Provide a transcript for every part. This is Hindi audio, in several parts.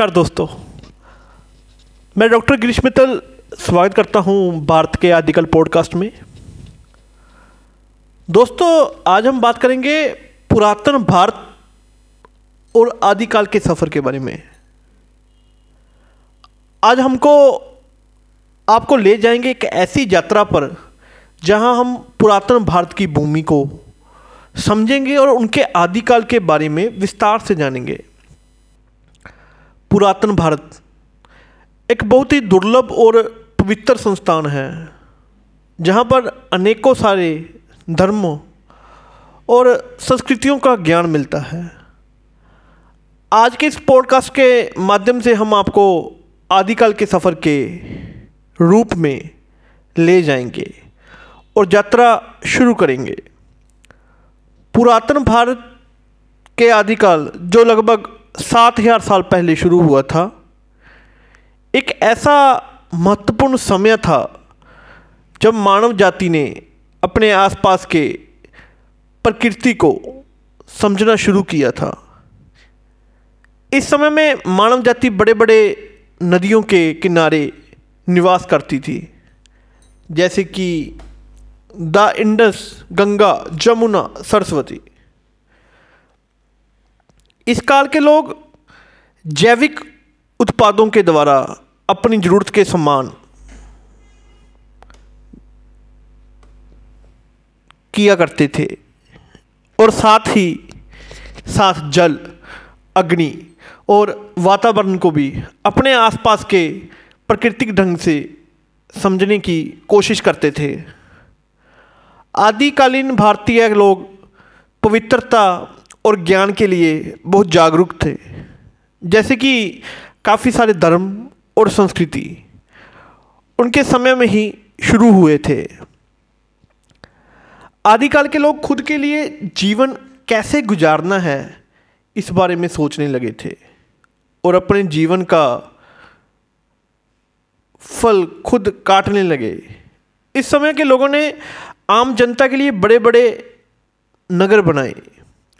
नमस्कार दोस्तों। मैं डॉक्टर गिरीश मित्तल स्वागत करता हूँ भारत के आदिकल पॉडकास्ट में। दोस्तों, आज हम बात करेंगे पुरातन भारत और आदिकाल के सफ़र के बारे में। आज हमको, आपको ले जाएँगे एक ऐसी यात्रा पर जहाँ हम पुरातन भारत की भूमि को समझेंगे और उनके आदिकाल के बारे में विस्तार से जानेंगे। पुरातन भारत। एक बहुत ही दुर्लभ और पवित्र संस्थान है, जहाँ पर अनेकों सारे धर्मों और संस्कृतियों का ज्ञान मिलता है। आज के इस पॉडकास्ट के माध्यम से हम आपको आदिकाल के सफ़र के रूप में ले जाएँगे और यात्रा शुरू करेंगे। पुरातन भारत के आदिकाल, जो लगभग सात हज़ार साल पहले शुरू हुआ था। एक ऐसा महत्वपूर्ण समय था जब मानव जाति ने अपने आसपास के प्रकृति को समझना शुरू किया था। इस समय में मानव जाति बड़े बड़े नदियों के किनारे निवास करती थी। जैसे कि द इंडस, गंगा, जमुना, सरस्वती। इस काल के लोग जैविक उत्पादों के द्वारा अपनी ज़रूरत के समान किया करते थे और साथ ही साथ जल, अग्नि और वातावरण को भी अपने आसपास के प्राकृतिक ढंग से समझने की कोशिश करते थे। आदिकालीन भारतीय लोग पवित्रता और ज्ञान के लिए बहुत जागरूक थे। जैसे कि काफ़ी सारे धर्म और संस्कृति उनके समय में ही शुरू हुए थे। आदिकाल के लोग खुद के लिए जीवन कैसे गुजारना है, इस बारे में सोचने लगे थे और अपने जीवन का फल खुद काटने लगे। इस समय के लोगों ने आम जनता के लिए बड़े बड़े नगर बनाए।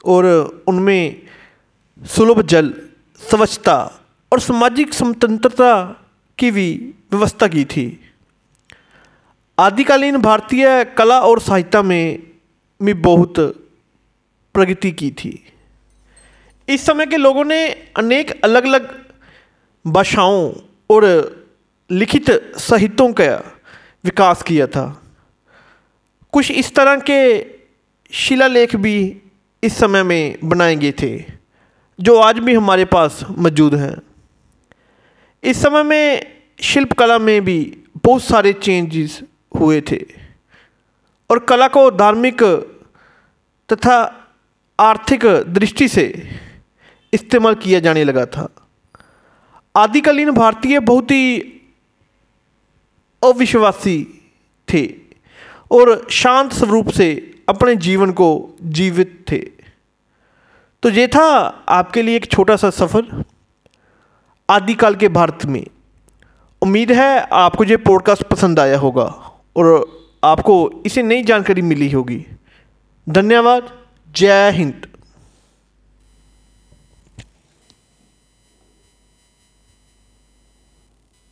और उनमें सुलभ जल, स्वच्छता और सामाजिक स्वतंत्रता की भी व्यवस्था की थी। आदिकालीन भारतीय कला और साहित्य में भी बहुत प्रगति की थी। इस समय के लोगों ने अनेक अलग अलग भाषाओं और लिखित साहित्यों का विकास किया था। कुछ इस तरह के शिलालेख भी इस समय में बनाए गए थे, जो आज भी हमारे पास मौजूद हैं। इस समय में शिल्पकला में भी बहुत सारे चेंजेस हुए थे और कला को धार्मिक तथा आर्थिक दृष्टि से इस्तेमाल किया जाने लगा था। आदिकालीन भारतीय बहुत ही अविश्वासी थे और शांत स्वरूप से अपने जीवन को जीवित थे। तो ये था आपके लिए एक छोटा सा सफ़र आदिकाल के भारत में। उम्मीद है आपको ये पॉडकास्ट पसंद आया होगा और आपको इसे नई जानकारी मिली होगी। धन्यवाद। जय हिंद।